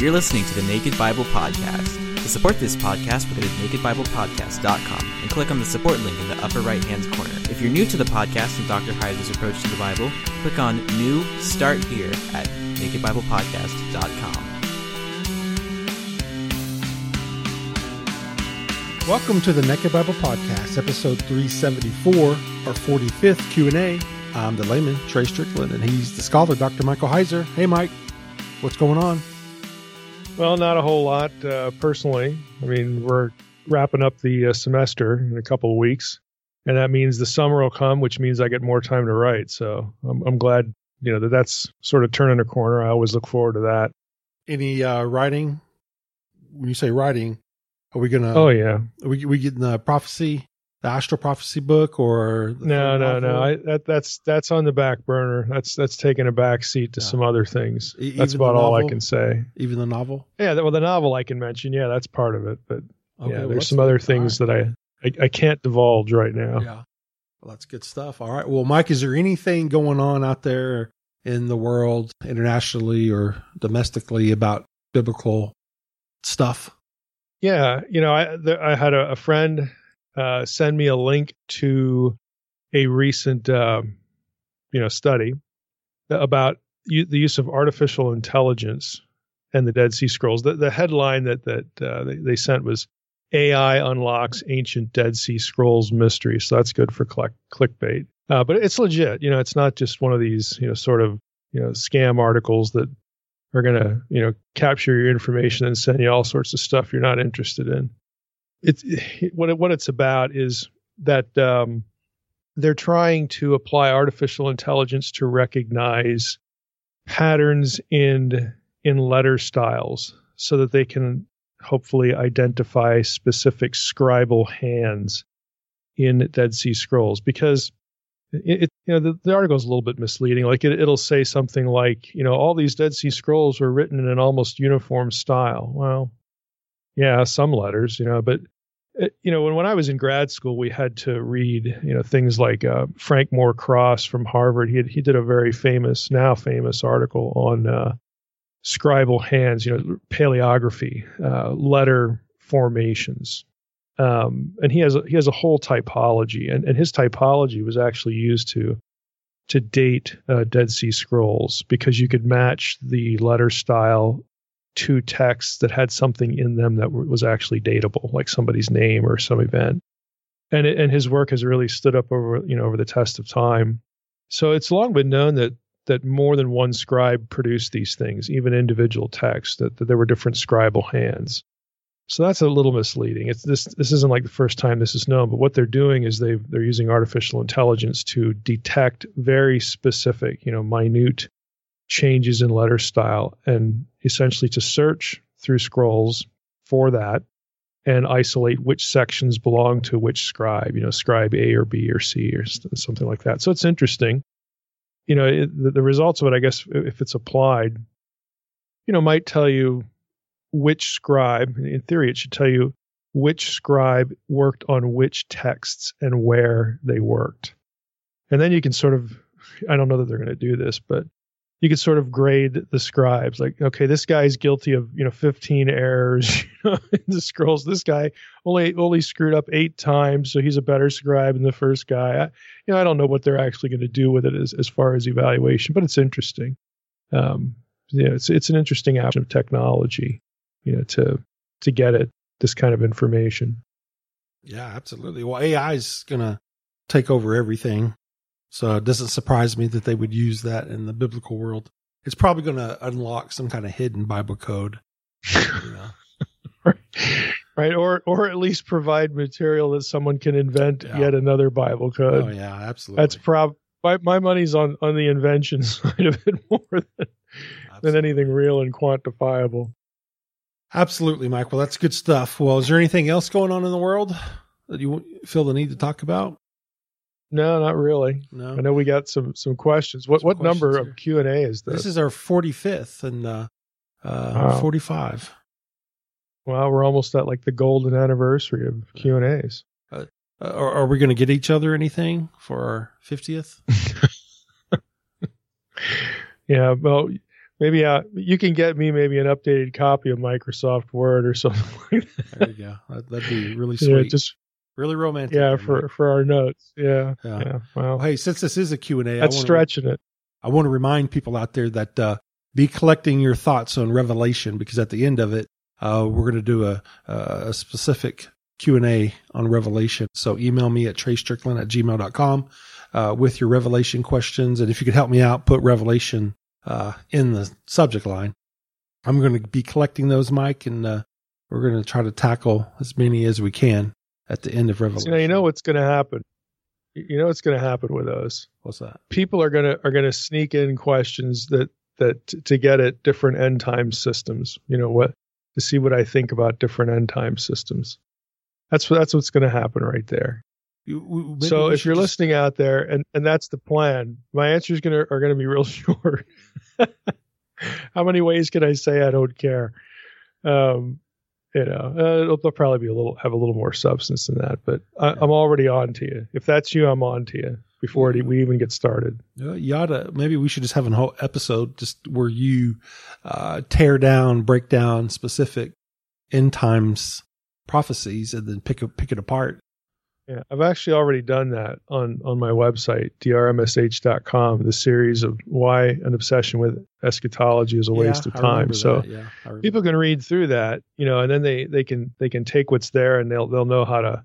You're listening to the Naked Bible Podcast. To support this podcast, to nakedbiblepodcast.com and click on the support link in the upper right hand corner. If you're new to the podcast and Dr. Heiser's approach to the Bible, click on New Start Here at nakedbiblepodcast.com. Welcome to the Naked Bible Podcast, episode 374, our 45th Q&A. I'm the layman, Trey Strickland, and he's the scholar, Dr. Michael Heiser. Hey, Mike, what's going on? Well, not a whole lot uh, personally. I mean, we're wrapping up the uh, semester in a couple of weeks, and that means the summer will come, which means I get more time to write. So I'm, I'm glad, you know, that that's sort of turning a corner. I always look forward to that. Any uh, writing? When you say writing, are we gonna? Oh yeah, are we we getting the prophecy, the astral prophecy book, or no, no, no? I, that that's that's on the back burner. That's that's taking a back seat to Yeah. some other things. E- that's about all I can say. even the novel. Yeah, well, the novel I can mention. Yeah, that's part of it. But Okay, yeah, well, there's some other things All that I, I I can't divulge right now. Yeah. Well, that's good stuff. All right. Well, Mike, is there anything going on out there in the world, internationally or domestically, about biblical stuff? Yeah, you know, I the, I had a, a friend uh, send me a link to a recent, um, you know, study about u- the use of artificial intelligence and the Dead Sea Scrolls. The, the headline that that uh, they, they sent was AI unlocks ancient Dead Sea Scrolls mystery. So that's good for click, clickbait. Uh, but it's legit. You know, it's not just one of these, you know, sort of, you know, scam articles that are going to, you know, capture your information and send you all sorts of stuff you're not interested in. It's what it, what it's about is that um, they're trying to apply artificial intelligence to recognize patterns in in letter styles so that they can hopefully identify specific scribal hands in Dead Sea Scrolls because it, it you know the, the article is a little bit misleading. Like it, it'll say something like you know all these Dead Sea Scrolls were written in an almost uniform style. Well yeah some letters you know but you know when, when I was in grad school we had to read you know things like uh, Frank Moore Cross from Harvard he had, he did a very famous now famous article on uh, scribal hands, you know, paleography, uh, letter formations. Um, and he has a, he has a whole typology, and, and his typology was actually used to to date uh, Dead Sea Scrolls because you could match the letter style to texts that had something in them that was actually datable, like somebody's name or some event. And it, and his work has really stood up over you know over the test of time. So it's long been known that that more than one scribe produced these things, even individual texts, that, that there were different scribal hands. So that's a little misleading. It's this this isn't like the first time this is known, but what they're doing is they they're using artificial intelligence to detect very specific, you know, minute changes in letter style and essentially to search through scrolls for that and isolate which sections belong to which scribe, you know, scribe A or B or C or something like that. So it's interesting you know it, the, the results of it i guess if it's applied you know might tell you which scribe in theory it should tell you which scribe worked on which texts and where they worked and then you can sort of i don't know that they're going to do this but you could sort of grade the scribes like okay this guy's guilty of you know 15 errors you know, in the scrolls this guy only only screwed up eight times so he's a better scribe than the first guy I, you know i don't know what they're actually going to do with it as, as far as evaluation but it's interesting um you know it's it's an interesting option of technology you know to to get it this kind of information Yeah, absolutely. Well, AI is going to take over everything. So it doesn't surprise me that they would use that in the biblical world. It's probably going to unlock some kind of hidden Bible code. You know? right? Or or at least provide material that someone can invent Yeah. yet another Bible code. Oh yeah, absolutely. That's prob my, my money's on on the invention side of it more than, than anything real and quantifiable. Absolutely, Mike. Well, that's good stuff. Well, is there anything else going on in the world that you feel the need to talk about? No, not really. No. I know we got some some questions. What Some what number questions of Q and A is this? This is our 45th and uh, uh, Wow. 45. well, we're almost at like the golden anniversary of Q and A's. Uh, are, are we going to get each other anything for our 50th? Yeah, well, maybe uh, you can get me maybe an updated copy of Microsoft Word or something like that. There you go. That, that'd be really Yeah, sweet. just really romantic. yeah for Mike. for our notes. Yeah, Yeah. yeah. Well, Well, hey, since this is a Q&A, I that's wanna- stretching it. I want to remind people out there that uh, be collecting your thoughts on Revelation because at the end of it, uh, we're going to do a, a specific Q&A on Revelation. So email me at treystrickland at gmail.com uh, with your Revelation questions. And if you could help me out, put Revelation uh, in the subject line. I'm going to be collecting those, Mike, and uh, we're going to try to tackle as many as we can at the end of Revelation. So now you know what's going to happen. You know what's going to happen with those. What's that? People are going to are going to sneak in questions that that to get at different end time systems. You know what to see what I think about different end time systems. That's what that's what's going to happen right there. You- so if you're just- listening out there and and that's the plan my answers gonna are gonna be real short how many ways can i say i don't care um you know uh, it'll, they'll probably be a little have a little more substance than that but I, i'm already on to you. If that's you i'm on to you before it, we even get started. Uh, to, maybe we should just have a whole episode just where you uh, tear down, break down specific end times prophecies and then pick it, pick it apart. Yeah i've actually already done that on on my website drmsh.com the series of why an obsession with eschatology is a waste of time so that. yeah, people can read through that, you know, and then they they can they can take what's there and they'll they'll know how to,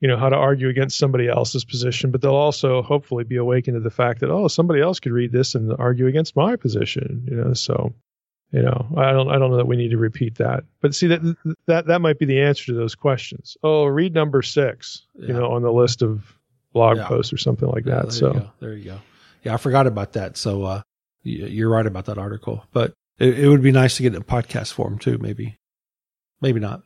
you know, how to argue against somebody else's position, but they'll also hopefully be awakened to the fact that oh, somebody else could read this and argue against my position, you know. So, you know, I don't I don't know that we need to repeat that, but see that that that might be the answer to those questions. Oh, read number six, Yeah. you know, on the list of blog Yeah. posts or something like Yeah, that. there so. you there you go. Yeah, I forgot about that. So uh, you're right about that article, but it, it would be nice to get it in podcast form too. Maybe, maybe not.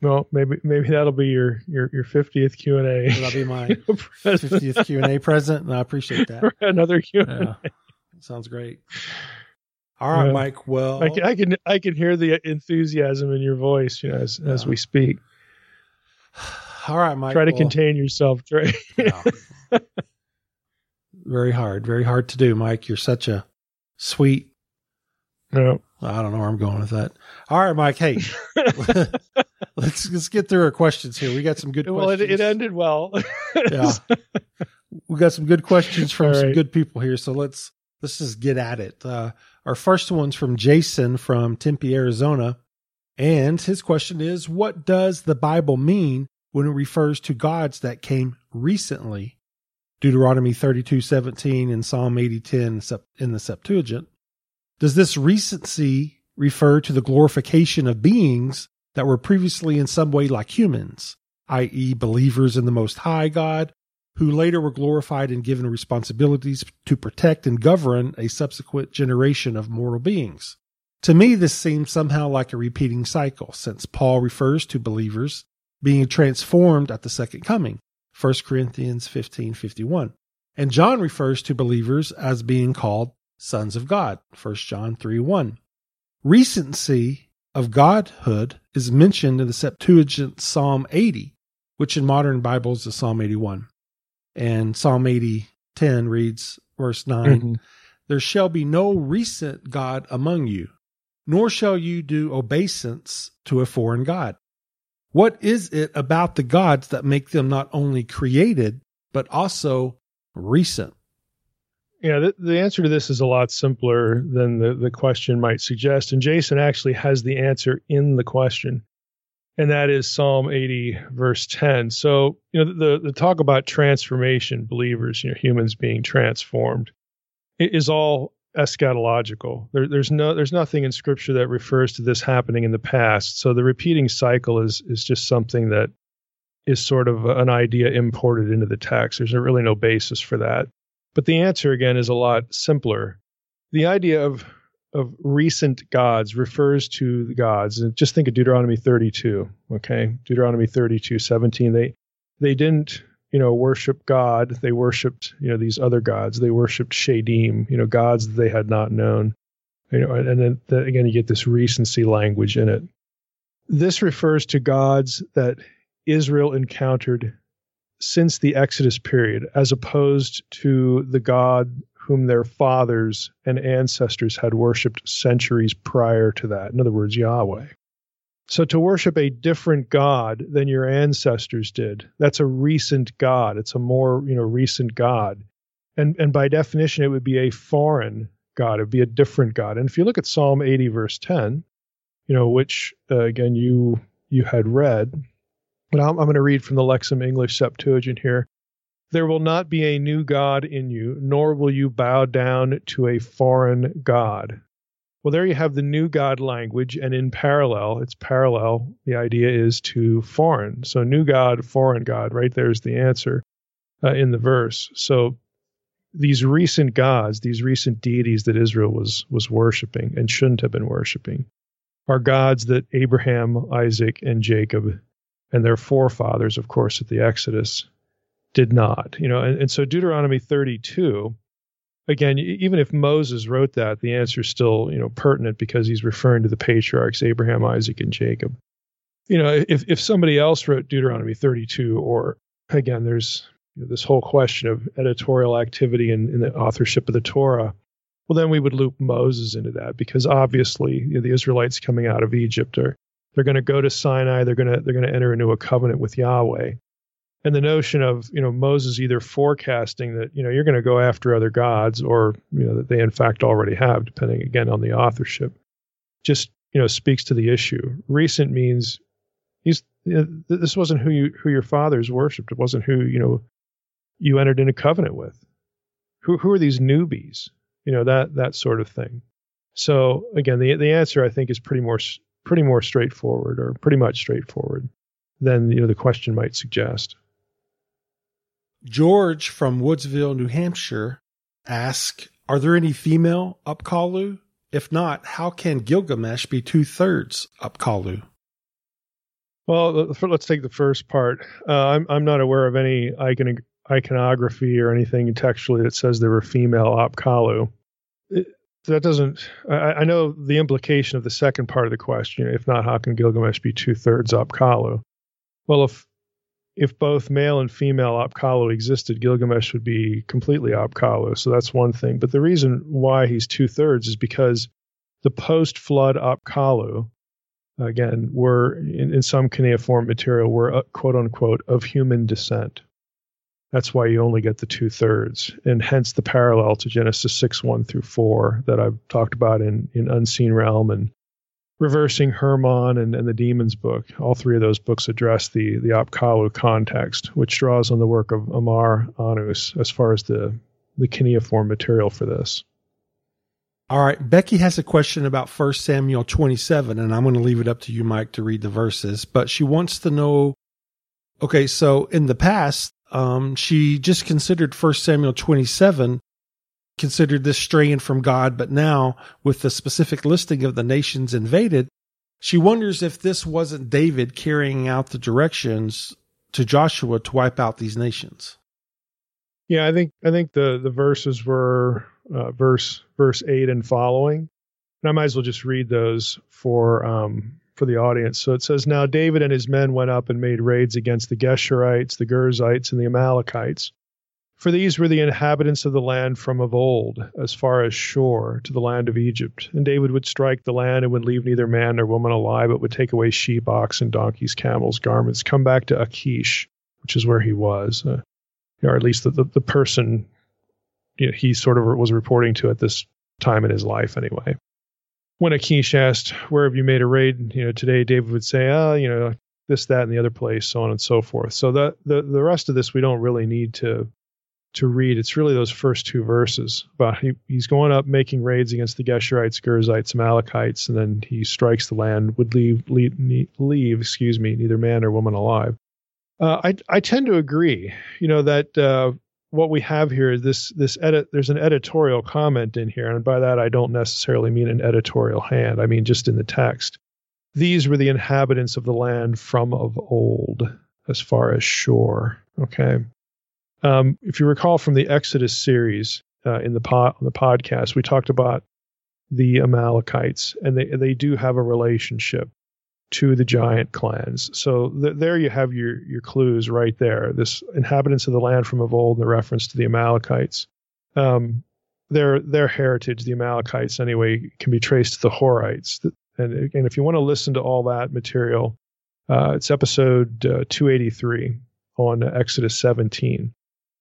Well, maybe maybe that'll be your your your fiftieth Q and A. That'll be my 50th Q and A present, and I appreciate that. Another Q. and Yeah, sounds great. All right, Yeah. Mike. Well, I can, I can I can hear the enthusiasm in your voice, you know, as as we speak. all right, Mike. Try to well- contain yourself, Trey. Yeah. very hard, very hard to do, Mike. You're such a sweet. no. I don't know where I'm going with that. All right, Mike. Hey, let's let's get through our questions here. We got some good Well, it, questions. it ended well. Yeah. we got some good questions from All some good people here. So let's let's just get at it. Uh, our first one's from Jason from Tempe, Arizona, and his question is: What does the Bible mean when it refers to gods that came recently? Deuteronomy thirty-two seventeen and Psalm eighty ten in the Septuagint. Does this recency refer to the glorification of beings that were previously in some way like humans, i.e., believers in the Most High God, who later were glorified and given responsibilities to protect and govern a subsequent generation of mortal beings? To me, this seems somehow like a repeating cycle, since Paul refers to believers being transformed at the second coming, 1 Corinthians 15 51. And John refers to believers as being called sons of God, 1 John 3 1. Recency of godhood is mentioned in the Septuagint Psalm 80, which in modern Bibles is Psalm 81. And Psalm 80 10 reads, verse 9 Mhm. There shall be no recent God among you, nor shall you do obeisance to a foreign God. What is it about the gods that make them not only created, but also recent? Yeah, the, the answer to this is a lot simpler than the, the question might suggest. And Jason actually has the answer in the question, and that is Psalm 80, verse 10. So, you know, the, the talk about transformation, believers, you know, humans being transformed, is all eschatological. There, there's no there's nothing in scripture that refers to this happening in the past. So the repeating cycle is is just something that is sort of an idea imported into the text. There's really no basis for that. But the answer again is a lot simpler. The idea of of recent gods refers to the gods, and just think of Deuteronomy 32. Okay, Deuteronomy 32, 17. They they didn't you know, worship God. They worshipped, you know, these other gods. They worshipped Shedim, you know, gods that they had not known. You know, and then the, again, you get this recency language in it. This refers to gods that Israel encountered since the Exodus period, as opposed to the God whom their fathers and ancestors had worshipped centuries prior to that. In other words, Yahweh. So to worship a different God than your ancestors did, that's a recent God. It's a more, you know, recent God. And and by definition, it would be a foreign God. It would be a different God. And if you look at Psalm 80, verse 10, you know, which uh, again you you had read, but I'm, I'm going to read from the Lexham English Septuagint here. There will not be a new God in you, nor will you bow down to a foreign God. Well, there you have the new God language, and in parallel, it's parallel. The idea is to foreign. So, new God, foreign God, right there's the answer uh, in the verse. So, these recent gods, these recent deities that Israel was was worshiping and shouldn't have been worshiping, are gods that Abraham, Isaac, and Jacob, and their forefathers, of course, at the Exodus, did not. You know, and, and so Deuteronomy 32 again, even if Moses wrote that, the answer is still you know pertinent because he's referring to the patriarchs Abraham, Isaac, and Jacob. You know, if if somebody else wrote Deuteronomy 32, or again, there's you know, this whole question of editorial activity in, in the authorship of the Torah. Well, then we would loop Moses into that because obviously you know, the Israelites coming out of Egypt are they're going to go to Sinai. They're going to they're going to enter into a covenant with Yahweh and the notion of you know Moses either forecasting that you know you're going to go after other gods or you know that they in fact already have depending again on the authorship just you know speaks to the issue. Recent means he's you know, this wasn't who you who your fathers worshipped. It wasn't who you know you entered into covenant with. Who who are these newbies? You know that that sort of thing. So again the the answer i think is pretty more pretty more straightforward or pretty much straightforward than you know the question might suggest George from Woodsville, New Hampshire asks, Are there any female Apkallu? If not, how can Gilgamesh be two thirds Apkallu? Well, let's take the first part. Uh, I'm I'm not aware of any icon, iconography or anything textually that says there were female Apkallu. that doesn't. I, I, know the implication of the second part of the question. If not, how can Gilgamesh be two thirds Apkallu? Well, if if both male and female Apkallu existed, Gilgamesh would be completely Apkallu. So that's one thing. But the reason why he's two thirds is because the post flood Apkallu, again, were in, in some cuneiform material, were uh, quote unquote of human descent. That's why you only get the two thirds, and hence the parallel to Genesis 6 1 through 4 that I've talked about in, in Unseen Realm and reversing Hermon and, and the Demons book. All three of those books address the the Apkallu context, which draws on the work of Amar Annus as far as the the cuneiform material for this. All right, Becky has a question about 1 Samuel 27, and I'm going to leave it up to you, Mike, to read the verses. But she wants to know okay, so in the past, um, she just considered 1 Samuel 27 considered this straying from God, but now with the specific listing of the nations invaded, she wonders if this wasn't David carrying out the directions to Joshua to wipe out these nations. Yeah, I think I think the the verses were uh, verse verse eight and following, and I might as well just read those for um, for the audience. So it says, "Now David and his men went up and made raids against the Geshurites, the Girzites, and the Amalekites." For these were the inhabitants of the land from of old, as far as Shur, to the land of Egypt. And David would strike the land and would leave neither man nor woman alive, but would take away sheep, oxen, donkeys, camels, garments, come back to Achish, which is where he was, uh, or at least the, the, the person you know, he sort of was reporting to at this time in his life, anyway. When Achish asked, Where have you made a raid? You know, today David would say, Oh, you know, this, that, and the other place, so on and so forth. So the, the, the rest of this we don't really need to to read. It's really those first two verses about he, he's going up making raids against the Geshurites, Girzites, Amalekites, and then he strikes the land, would leave leave, leave excuse me, neither man or woman alive. Uh, I I tend to agree. You know that uh, what we have here is this this edit. There's an editorial comment in here, and by that I don't necessarily mean an editorial hand. I mean just in the text. These were the inhabitants of the land from of old, as far as Shur. Okay. Um, if you recall from the Exodus series uh, in the pod, the podcast, we talked about the Amalekites, and they they do have a relationship to the giant clans. So th- there you have your your clues right there. This inhabitants of the land from of old, the reference to the Amalekites. Um, their their heritage, the Amalekites anyway, can be traced to the Horites. And again, if you want to listen to all that material, uh, it's episode uh, 283 on Exodus 17.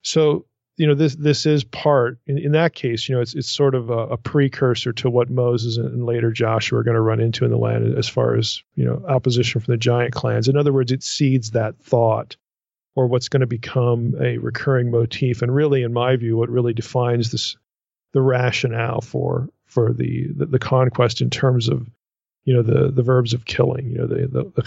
So you know this this is part in, in that case you know it's it's sort of a, a precursor to what Moses and, later Joshua are going to run into in the land as far as you know opposition from the giant clans. In other words, it seeds that thought or what's going to become a recurring motif. And really, in my view, what really defines this the rationale for for the the, the conquest in terms of you know the the verbs of killing, you know the the, the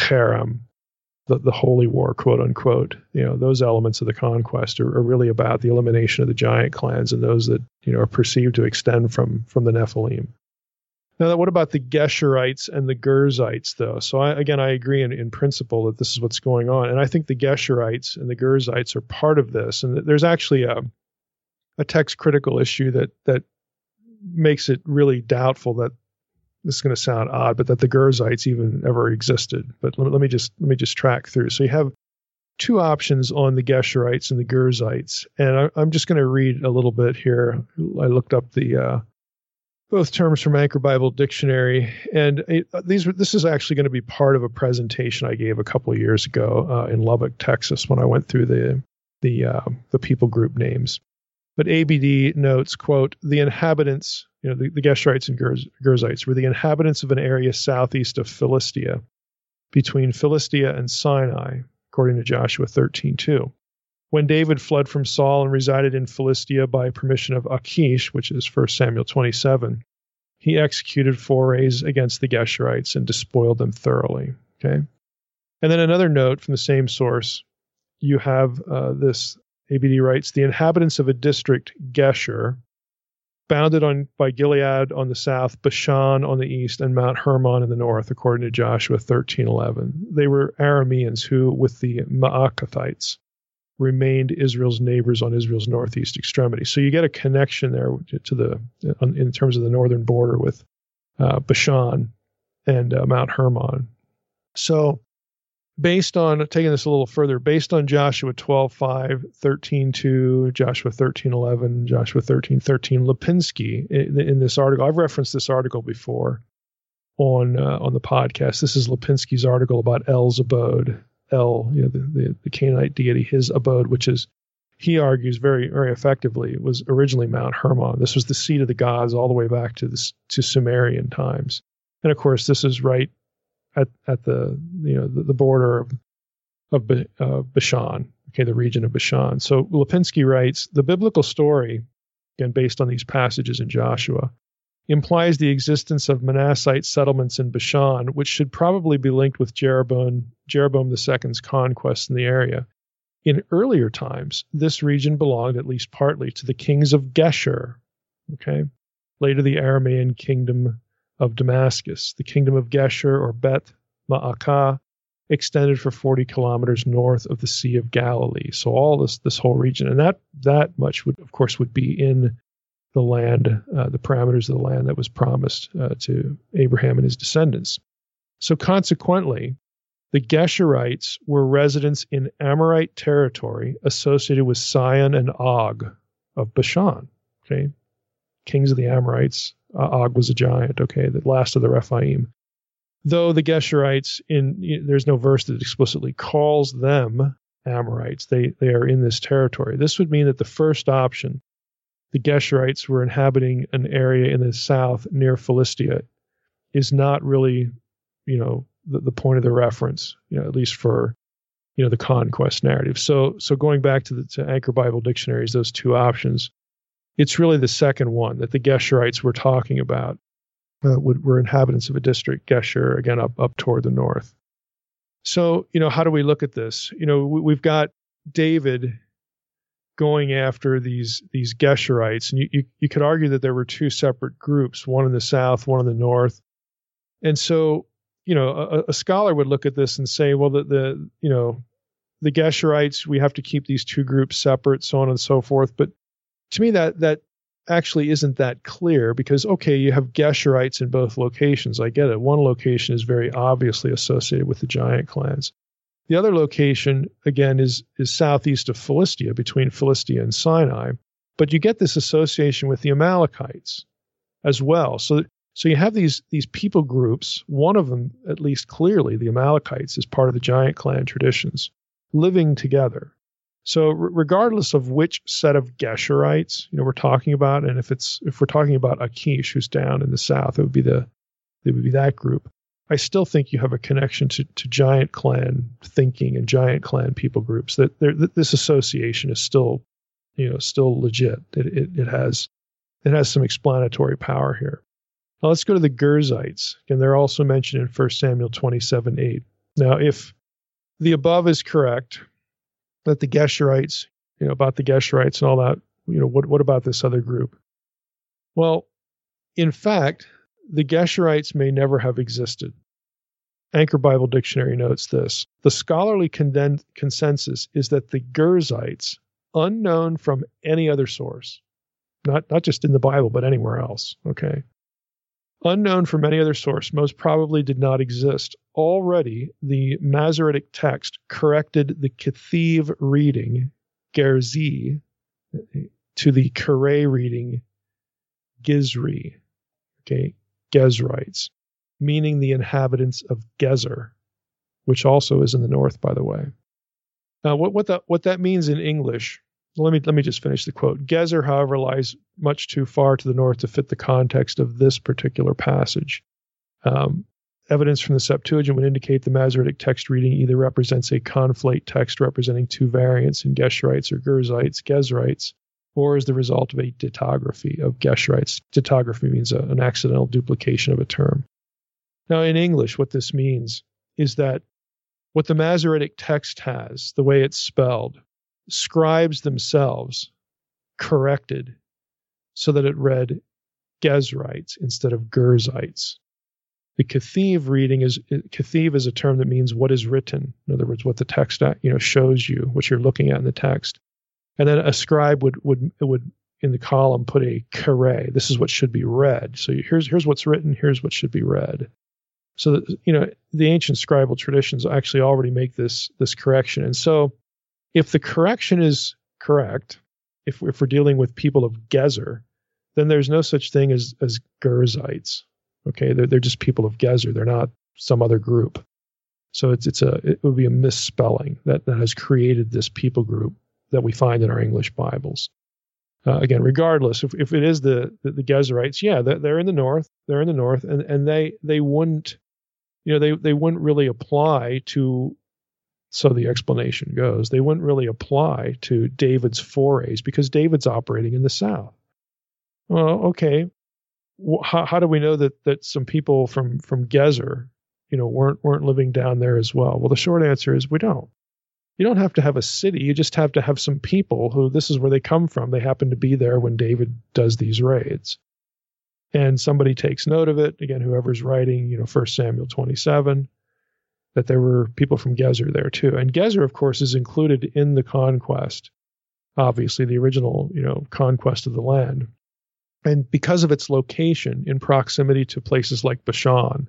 the, the holy war, quote unquote. You know, those elements of the conquest are, are, really about the elimination of the giant clans and those that you know are perceived to extend from from the Nephilim. Now, what about the Geshurites and the Girzites, though? So I, again, I agree in, in principle that this is what's going on, and I think the Geshurites and the Girzites are part of this. And there's actually a a text critical issue that that makes it really doubtful that this is going to sound odd, but that the Girzites even ever existed. But let, let, me just let me just track through. So you have two options on the Geshurites and the Girzites, and I, am just going to read a little bit here. I looked up the uh, both terms from Anchor Bible Dictionary, and it, these this is actually going to be part of a presentation I gave a couple years ago uh, in Lubbock, Texas, when I went through the the uh, the people group names. But ABD notes, quote, the inhabitants you know, the, the Geshurites and Girzites were the inhabitants of an area southeast of Philistia, between Philistia and Sinai, according to Joshua 13:2. When David fled from Saul and resided in Philistia by permission of Achish, which is 1 Samuel 27, he executed forays against the Geshurites and despoiled them thoroughly. Okay. And then another note from the same source, you have uh, this ABD writes the inhabitants of a district, Geshur, bounded on by Gilead on the south, Bashan on the east, and Mount Hermon in the north, according to Joshua 13:11. They were Arameans who, with the Maacathites, remained Israel's neighbors on Israel's northeast extremity. So you get a connection there to the in terms of the northern border with uh, Bashan and uh, Mount Hermon. So based on taking this a little further, based on Joshua 12, 5, 13, 2, Joshua 13, 11, Joshua 13, 13, Lipinski in, in this article, I've referenced this article before on uh, on the podcast. This is Lipinski's article about El's abode, El, you know, the, the, the Canaanite deity, his abode, which is he argues very very effectively it was originally Mount Hermon. This was the seat of the gods all the way back to this to Sumerian times. And of course, this is right at, at the you know the, the border of of uh, Bashan, okay, the region of Bashan. So Lipinski writes the biblical story, again based on these passages in Joshua, implies the existence of Manassite settlements in Bashan, which should probably be linked with Jeroboam Jeroboam II's conquest in the area. In earlier times, this region belonged at least partly to the kings of Geshur, okay, later the Aramean kingdom of Damascus. The kingdom of Geshur or Bet Ma'akah extended for 40 kilometers north of the Sea of Galilee. So all this this whole region, and that that much would of course would be in the land, uh, the parameters of the land that was promised uh, to Abraham and his descendants. So consequently, the Geshurites were residents in Amorite territory associated with Sihon and Og of Bashan. Okay, kings of the Amorites, uh, Og was a giant, okay, the last of the Rephaim. Though the Geshurites, in there's no verse that explicitly calls them Amorites, they, they are in this territory. This would mean that the first option, the Geshurites were inhabiting an area in the south near Philistia, is not really, you know, the, the point of the reference, you know, at least for, you know the conquest narrative. So so going back to the to Anchor Bible dictionaries, those two options, it's really the second one that the Geshurites we're talking about uh, would, were inhabitants of a district Geshur again up up toward the north. So you know how do we look at this? You know we, we've got David going after these these Geshurites, and you, you you could argue that there were two separate groups, one in the south, one in the north, and so you know a, a scholar would look at this and say, well, the the you know the Geshurites, we have to keep these two groups separate, so on and so forth. But to me, that that actually isn't that clear because okay, you have Geshurites in both locations. I get it. One location is very obviously associated with the giant clans. The other location, again, is is southeast of Philistia, between Philistia and Sinai. But you get this association with the Amalekites as well. So so you have these these people groups. One of them, at least clearly, the Amalekites, is part of the giant clan traditions living together. So regardless of which set of Geshurites, you know, we're talking about, and if it's if we're talking about Achish, who's down in the south, it would be the it would be that group. I still think you have a connection to, to giant clan thinking and giant clan people groups. That, that this association is still, you know, still legit. It, it, it has it has some explanatory power here. Now let's go to the Gerzites. and they're also mentioned in 1 Samuel 27 8. Now, if the above is correct, that the Geshurites, you know, about the Geshurites and all that, you know, what, what about this other group? Well, in fact, the Geshurites may never have existed. Anchor Bible Dictionary notes this. The scholarly conden- consensus is that the Gerzites, unknown from any other source, not, not just in the Bible, but anywhere else, okay, unknown from any other source, most probably did not exist. Already, the Masoretic text corrected the Kethiv reading, Gerzi, to the Qere reading, Gizri, okay, Gezrites, meaning the inhabitants of Gezer, which also is in the north, by the way. Now, what, what, that, what that means in English let me let me just finish the quote. Gezer, however, lies much too far to the north to fit the context of this particular passage. Um, evidence from the Septuagint would indicate the Masoretic text reading either represents a conflate text representing two variants in Geshurites or Gerzites, Gezrites, or is the result of a dittography of Geshurites. Dittography means a, an accidental duplication of a term. Now, in English, what this means is that what the Masoretic text has, the way it's spelled, scribes themselves corrected so that it read Gezrites instead of Gerzites. The Kethiv reading is uh, Kethiv is a term that means what is written. In other words, what the text uh, you know shows you, what you're looking at in the text. And then a scribe would would would in the column put a qere. This is what should be read. So here's here's what's written. Here's what should be read. So you know the ancient scribal traditions actually already make this this correction. And so if the correction is correct, if, if we're dealing with people of Gezer, then there's no such thing as, as Gerzites. Okay, they're, they're just people of Gezer. They're not some other group. So it's it's a it would be a misspelling that, that has created this people group that we find in our English Bibles. Uh, again, regardless if, if it is the the, the Gezerites, yeah, they're, they're in the north. They're in the north, and and they they wouldn't, you know, they they wouldn't really apply to so the explanation goes, they wouldn't really apply to David's forays because David's operating in the south. Well, okay. How, how do we know that that some people from from Gezer, you know, weren't weren't living down there as well? Well, the short answer is we don't. You don't have to have a city. You just have to have some people who this is where they come from. They happen to be there when David does these raids, and somebody takes note of it. Again, whoever's writing, you know, First Samuel twenty seven that there were people from Gezer there too. And Gezer, of course, is included in the conquest, obviously the original, you know, conquest of the land. And because of its location in proximity to places like Bashan,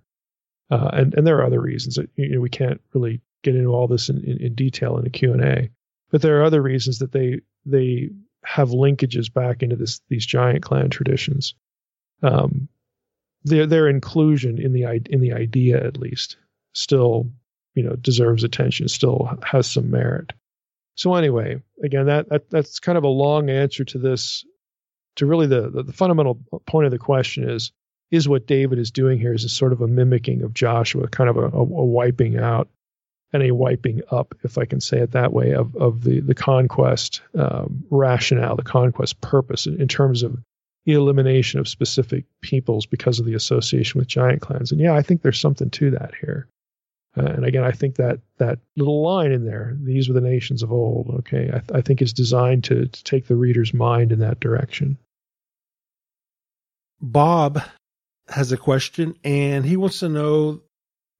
uh, and and there are other reasons that you know we can't really get into all this in, in, in detail in the Q and A, but there are other reasons that they they have linkages back into this these giant clan traditions. Um, their their inclusion in the in the idea at least still, you know, deserves attention, still has some merit. So anyway, again, that, that that's kind of a long answer to this. To really the, the, the fundamental point of the question is is what David is doing here is a sort of a mimicking of Joshua, kind of a, a, wiping out and a wiping up, if I can say it that way, of, of the, the conquest um, rationale, the conquest purpose in, in terms of the elimination of specific peoples because of the association with giant clans. And yeah, I think there's something to that here. Uh, and again, I think that that little line in there, these were the nations of old, okay, I, th- I think is designed to, to take the reader's mind in that direction. Bob has a question, and he wants to know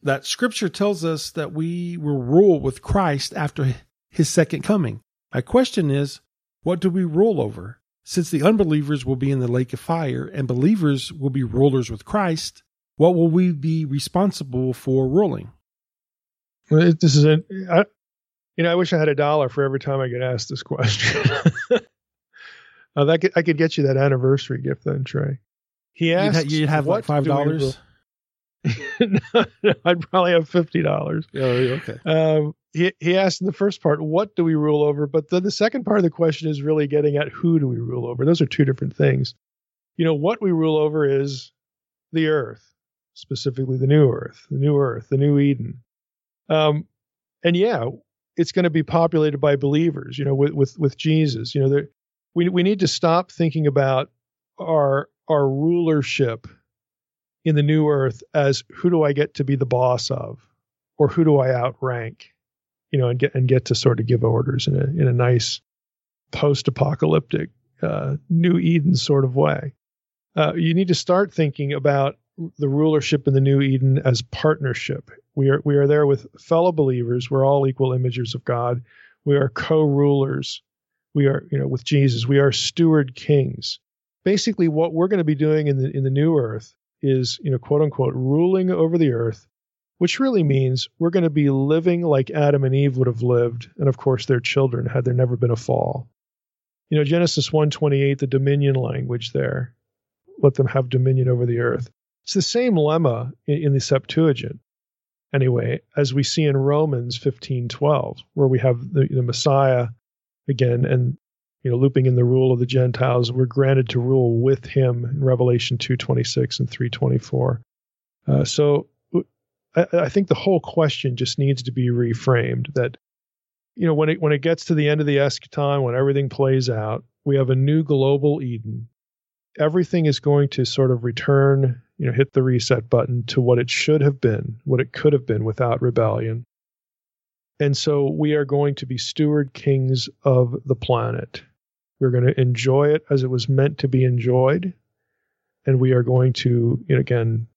that scripture tells us that we will rule with Christ after his second coming. My question is, what do we rule over? Since the unbelievers will be in the lake of fire and believers will be rulers with Christ, what will we be responsible for ruling? This is a, I, you know, I wish I had a dollar for every time I get asked this question. uh, that could, I could get you that anniversary gift then, Trey. He asked, you'd, ha- you'd have like five dollars. no, no, I'd probably have fifty dollars. Oh, okay. Um, he he asked in the first part, "What do we rule over?" But then the second part of the question is really getting at who do we rule over. Those are two different things. You know, what we rule over is the earth, specifically the new earth, the new earth, the new Eden. Um, and yeah, it's going to be populated by believers. You know, with with with Jesus. You know, there, we we need to stop thinking about our our rulership in the new earth as who do I get to be the boss of, or who do I outrank, you know, and get and get to sort of give orders in a in a nice post-apocalyptic uh, New Eden sort of way. Uh, you need to start thinking about the rulership in the New Eden as partnership. We are we are there with fellow believers. We're all equal imagers of God. We are co-rulers. We are you know with Jesus. We are steward kings. Basically, what we're going to be doing in the in the new earth is you know quote unquote ruling over the earth, which really means we're going to be living like Adam and Eve would have lived, and of course their children had there never been a fall. You know Genesis 1:28, the dominion language there, let them have dominion over the earth. It's the same lemma in, in the Septuagint, anyway, as we see in Romans 15:12, where we have the, the Messiah again, and you know, looping in the rule of the Gentiles, we're granted to rule with him in Revelation 2:26 and 3:24. Uh, so I, I, think the whole question just needs to be reframed. That you know, when it when it gets to the end of the eschaton, when everything plays out, we have a new global Eden. Everything is going to sort of return, you know, hit the reset button to what it should have been, what it could have been without rebellion. And so we are going to be steward kings of the planet. We're going to enjoy it as it was meant to be enjoyed. And we are going to, you know, again,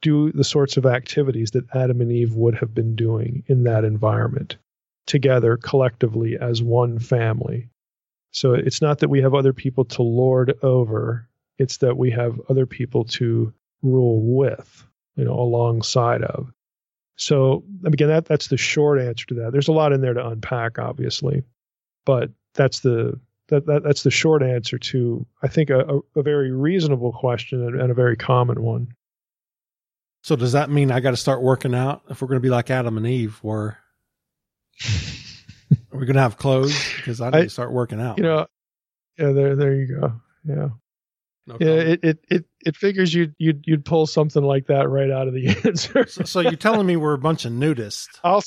do the sorts of activities that Adam and Eve would have been doing in that environment together collectively as one family. So it's not that we have other people to lord over, it's that we have other people to rule with, you know, alongside of. So again, that that's the short answer to that. There's a lot in there to unpack, obviously, but that's the that, that that's the short answer to I think a, a, a very reasonable question and, and, a very common one. So does that mean I got to start working out if we're going to be like Adam and Eve, or are we going to have clothes? Because I need I, to start working out. You know, yeah, there there you go. Yeah. No yeah, it, it it it figures you'd you'd you'd pull something like that right out of the answer. so, so, you're telling me we're a bunch of nudists? I'll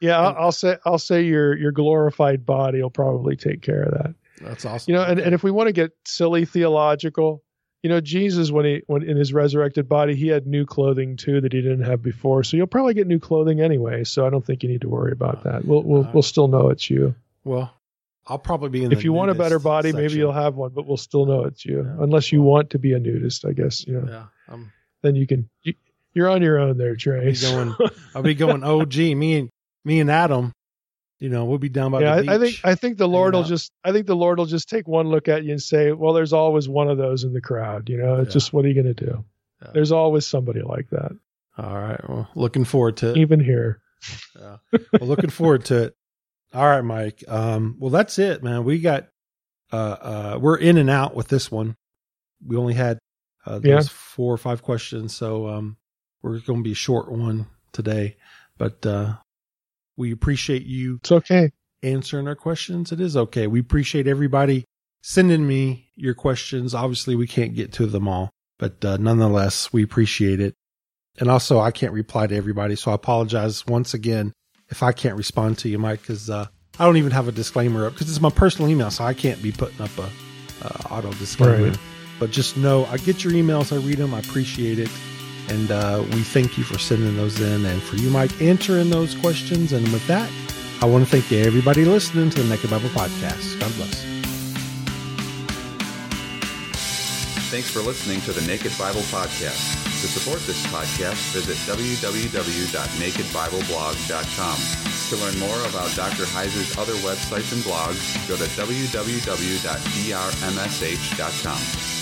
yeah, I'll, I'll, say I'll say your your glorified body will probably take care of that. That's awesome. You know, and, and if we want to get silly theological, you know, Jesus when he when in his resurrected body, he had new clothing too that he didn't have before. So you'll probably get new clothing anyway. So I don't think you need to worry about that. We'll we'll uh, we'll still know it's you. Well, I'll probably be in. If you want a better body, section. maybe you'll have one, but we'll still know it's you. Yeah. Unless you want to be a nudist, I guess. You know. Yeah. I'm, then you can. You, are on your own there, Trey. I'll be going. I'll be going. OG. Me and me and Adam you know, we'll be down by yeah, I, I, think I think the Lord will just I think the Lord will just take one look at you and say, Well, there's always one of those in the crowd, you know, it's yeah. just what are you gonna do? Yeah. There's always somebody like that. All right. Well, looking forward to it. Even here. Yeah. well, looking forward to it. All right, Mike. Um, well that's it, man. We got uh uh we're in and out with this one. We only had uh those yeah. four or five questions, so um we're gonna be a short one today. But uh we appreciate you. It's okay. Answering our questions. It is okay. We appreciate everybody sending me your questions. Obviously, we can't get to them all, but uh, nonetheless, we appreciate it. And also, I can't reply to everybody, so I apologize once again if I can't respond to you, Mike, because uh, I don't even have a disclaimer up because it's my personal email, so I can't be putting up a uh, auto disclaimer. Right. But just know I get your emails, I read them, I appreciate it, and uh, we thank you for sending those in, and for you, Mike, answering those questions. And with that, I want to thank everybody listening to the Naked Bible Podcast. God bless. Thanks for listening to the Naked Bible Podcast. To support this podcast, visit www.nakedbibleblog.com. To learn more about Dr. Heiser's other websites and blogs, go to www.drmsh.com.